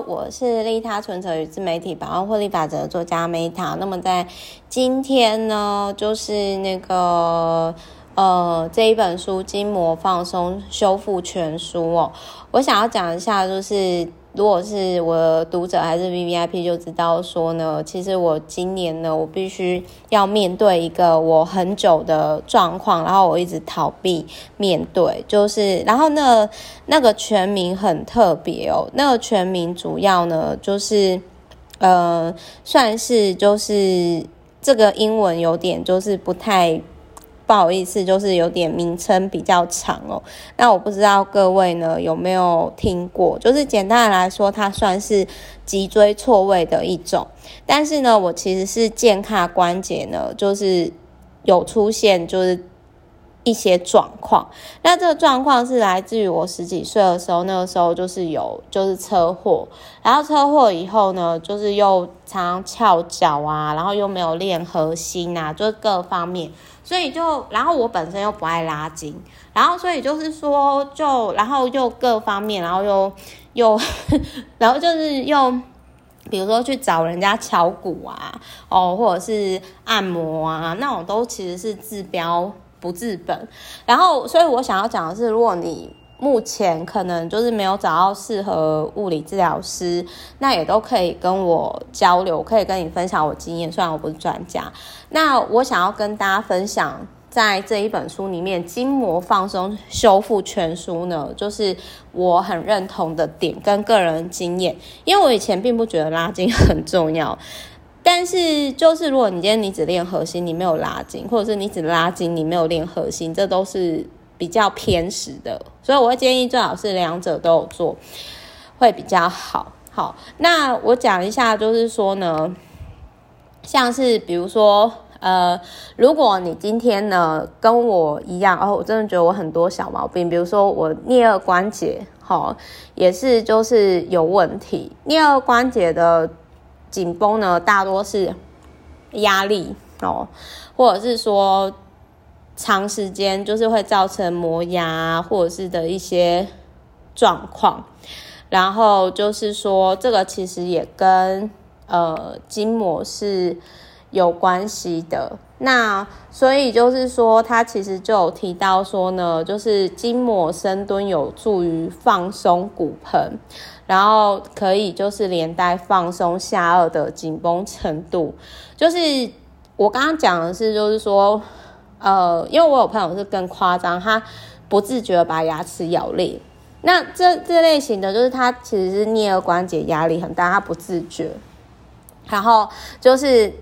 我是利他存折与自媒体百万获利法则作家 Meta。那么在今天呢，就是那个呃这一本书《筋膜放松修复全书》哦，我想要讲一下，就是。如果是我读者还是 VVIP 就知道说呢，其实我今年呢，我必须要面对一个我很久的状况，然后我一直逃避面对，就是然后那那个全名很特别哦，那个全名主要呢就是呃算是就是这个英文有点就是不太。不好意思，就是有点名称比较长哦。那我不知道各位呢有没有听过？就是简单来说，它算是脊椎错位的一种。但是呢，我其实是健卡关节呢，就是有出现就是一些状况。那这个状况是来自于我十几岁的时候，那个时候就是有就是车祸，然后车祸以后呢，就是又常常翘脚啊，然后又没有练核心啊，就是各方面。所以就，然后我本身又不爱拉筋，然后所以就是说，就然后又各方面，然后又又，然后就是又，比如说去找人家敲鼓啊，哦，或者是按摩啊，那种都其实是治标不治本。然后，所以我想要讲的是，如果你。目前可能就是没有找到适合物理治疗师，那也都可以跟我交流，可以跟你分享我经验。虽然我不是专家，那我想要跟大家分享，在这一本书里面《筋膜放松修复全书》呢，就是我很认同的点跟个人经验。因为我以前并不觉得拉筋很重要，但是就是如果你今天你只练核心，你没有拉筋，或者是你只拉筋，你没有练核心，这都是。比较偏食的，所以我会建议最好是两者都有做，会比较好。好，那我讲一下，就是说呢，像是比如说，呃，如果你今天呢跟我一样，哦，我真的觉得我很多小毛病，比如说我颞二关节，好，也是就是有问题。颞二关节的紧绷呢，大多是压力哦，或者是说。长时间就是会造成磨牙或者是的一些状况，然后就是说这个其实也跟呃筋膜是有关系的。那所以就是说，他其实就有提到说呢，就是筋膜深蹲有助于放松骨盆，然后可以就是连带放松下颚的紧绷程度。就是我刚刚讲的是，就是说。呃，因为我有朋友是更夸张，他不自觉把牙齿咬裂。那这这类型的就是他其实是颞顎关节压力很大，他不自觉。然后就是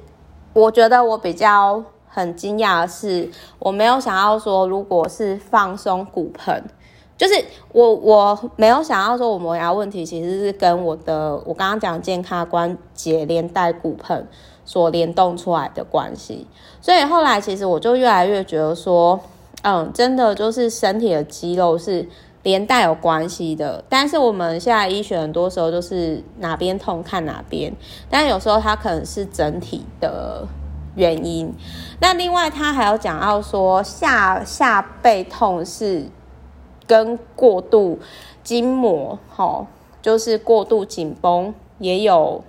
我觉得我比较很惊讶的是，我没有想要说，如果是放松骨盆，就是我我没有想要说我磨牙问题其实是跟我的我刚刚讲健康关节连带骨盆。所联动出来的关系，所以后来其实我就越来越觉得说，嗯，真的就是身体的肌肉是连带有关系的。但是我们现在医学很多时候就是哪边痛看哪边，但有时候它可能是整体的原因。那另外他还有讲到说下下背痛是跟过度筋膜，齁，就是过度紧绷也有。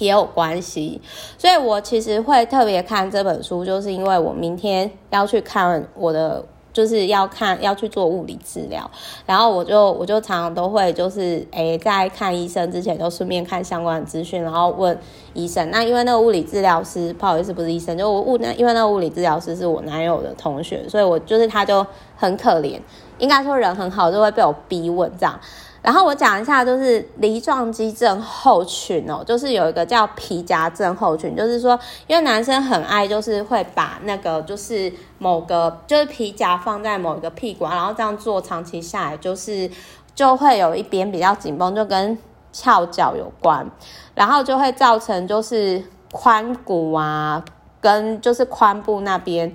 也有关系，所以我其实会特别看这本书，就是因为我明天要去看我的，就是要看要去做物理治疗，然后我就我就常常都会就是诶，在看医生之前都顺便看相关的资讯，然后问医生。那因为那个物理治疗师不好意思不是医生，就我物那因为那个物理治疗师是我男友的同学，所以我就是他就很可怜，应该说人很好，就会被我逼问这样。然后我讲一下，就是梨状肌症候群哦，就是有一个叫皮夹症候群，就是说，因为男生很爱，就是会把那个就是某个就是皮夹放在某一个屁股，然后这样做长期下来，就是就会有一边比较紧绷，就跟翘脚有关，然后就会造成就是髋骨啊，跟就是髋部那边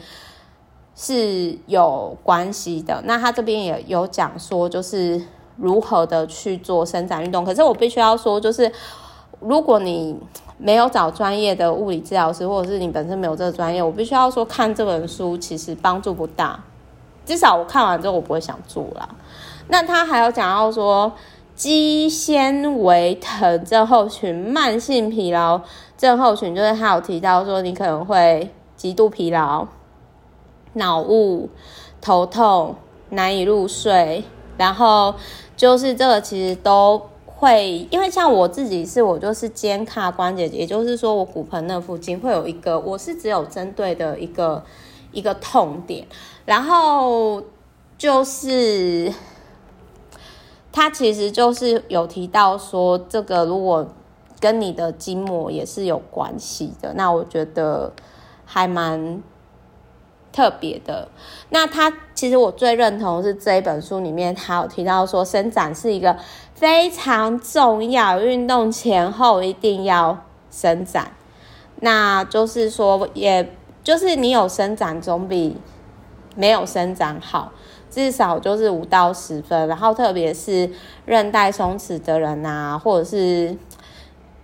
是有关系的。那他这边也有讲说，就是。如何的去做伸展运动？可是我必须要说，就是如果你没有找专业的物理治疗师，或者是你本身没有这个专业，我必须要说，看这本书其实帮助不大。至少我看完之后，我不会想做啦。那他还有讲到说，肌纤维疼症候群、慢性疲劳症候群，就是他有提到说你可能会极度疲劳、脑雾、头痛、难以入睡，然后就是这个其实都会，因为像我自己是我就是肩胯关节，也就是说我骨盆那附近会有一个，我是只有针对的一个一个痛点，然后就是。他其实就是有提到说，这个如果跟你的筋膜也是有关系的，那我觉得还蛮特别的。那他其实我最认同是这一本书里面，他有提到说，伸展是一个非常重要，运动前后一定要伸展。那就是说，也就是你有伸展总比没有伸展好。至少就是五到十分，然后特别是韧带松弛的人啊，或者是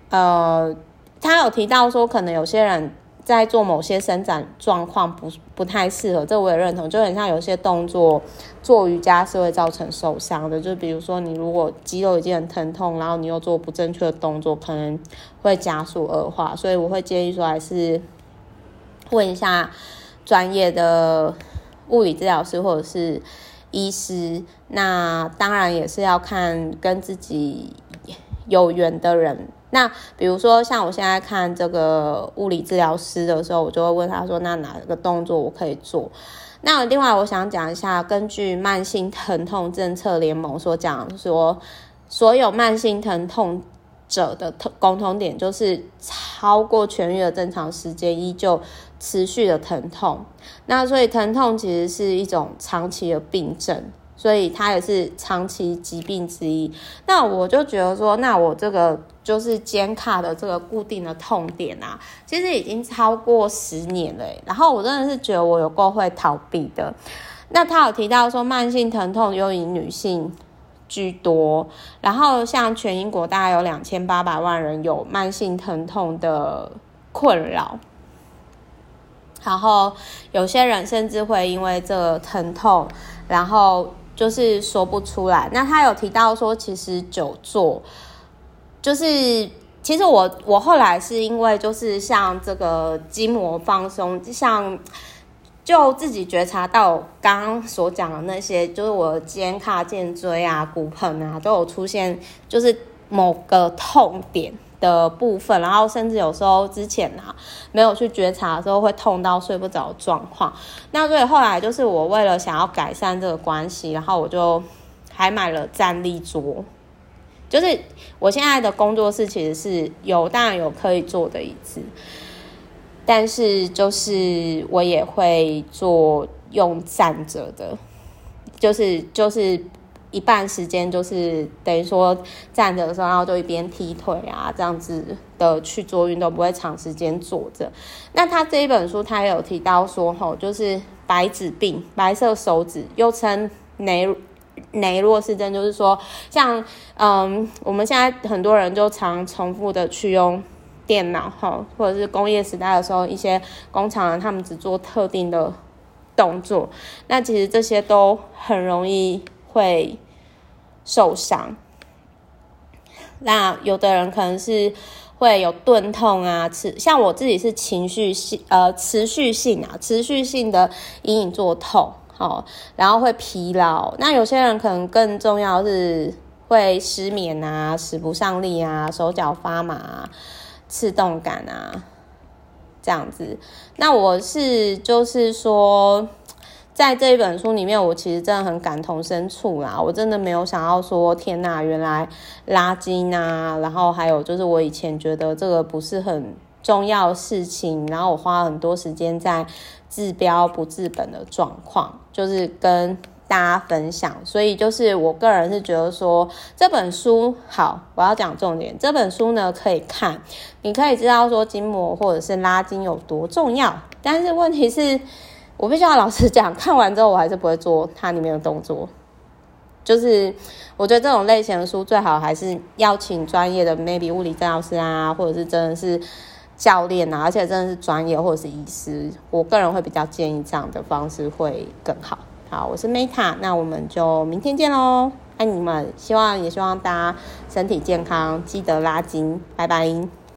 呃，他有提到说，可能有些人在做某些伸展状况不不太适合，这我也认同，就很像有些动作做瑜伽是会造成受伤的，就比如说你如果肌肉已经很疼痛，然后你又做不正确的动作，可能会加速恶化，所以我会建议说，还是问一下专业的。物理治疗师或者是医师，那当然也是要看跟自己有缘的人。那比如说像我现在看这个物理治疗师的时候，我就会问他说：“那哪个动作我可以做？”那另外我想讲一下，根据慢性疼痛政策联盟所讲说，所有慢性疼痛者的共同点就是超过痊愈的正常时间依旧持续的疼痛，那所以疼痛其实是一种长期的病症，所以它也是长期疾病之一。那我就觉得说，那我这个就是肩卡的这个固定的痛点啊，其实已经超过十年了。然后我真的是觉得我有够会逃避的。那他有提到说，慢性疼痛又以女性居多，然后像全英国大概有两千八百万人有慢性疼痛的困扰。然后有些人甚至会因为这个疼痛，然后就是说不出来。那他有提到说，其实久坐，就是其实我我后来是因为就是像这个筋膜放松，像就自己觉察到刚刚所讲的那些，就是我肩胯、肩椎啊、骨盆啊都有出现，就是某个痛点。的部分，然后甚至有时候之前啊没有去觉察的时候会痛到睡不着状况。那所以后来就是我为了想要改善这个关系，然后我就还买了站立桌。就是我现在的工作室其实是有，当然有可以坐的椅子，但是就是我也会做用站着的，就是就是。一半时间就是等于说站着的时候，然后就一边踢腿啊，这样子的去做运动，不会长时间坐着。那他这一本书他也有提到说，吼，就是白纸病、白色手指，又称雷雷诺氏症，就是说像嗯，我们现在很多人就常重复的去用电脑，哈，或者是工业时代的时候，一些工厂人他们只做特定的动作，那其实这些都很容易。会受伤，那有的人可能是会有钝痛啊，持像我自己是情绪性呃持续性啊，持续性的隐隐作痛，哦，然后会疲劳。那有些人可能更重要是会失眠啊，使不上力啊，手脚发麻啊，刺痛感啊，这样子。那我是就是说。在这一本书里面，我其实真的很感同身受啦。我真的没有想到说，天哪，原来拉筋啊，然后还有就是我以前觉得这个不是很重要的事情，然后我花很多时间在治标不治本的状况，就是跟大家分享。所以就是我个人是觉得说，这本书好，我要讲重点。这本书呢，可以看，你可以知道说筋膜或者是拉筋有多重要，但是问题是。我必须要老实讲，看完之后我还是不会做它里面的动作。就是我觉得这种类型的书最好还是要请专业的，maybe 物理治疗师啊，或者是真的是教练啊，而且真的是专业或者是医师。我个人会比较建议这样的方式会更好。好，我是 Meta，那我们就明天见喽。爱你们，希望也希望大家身体健康，记得拉筋，拜拜。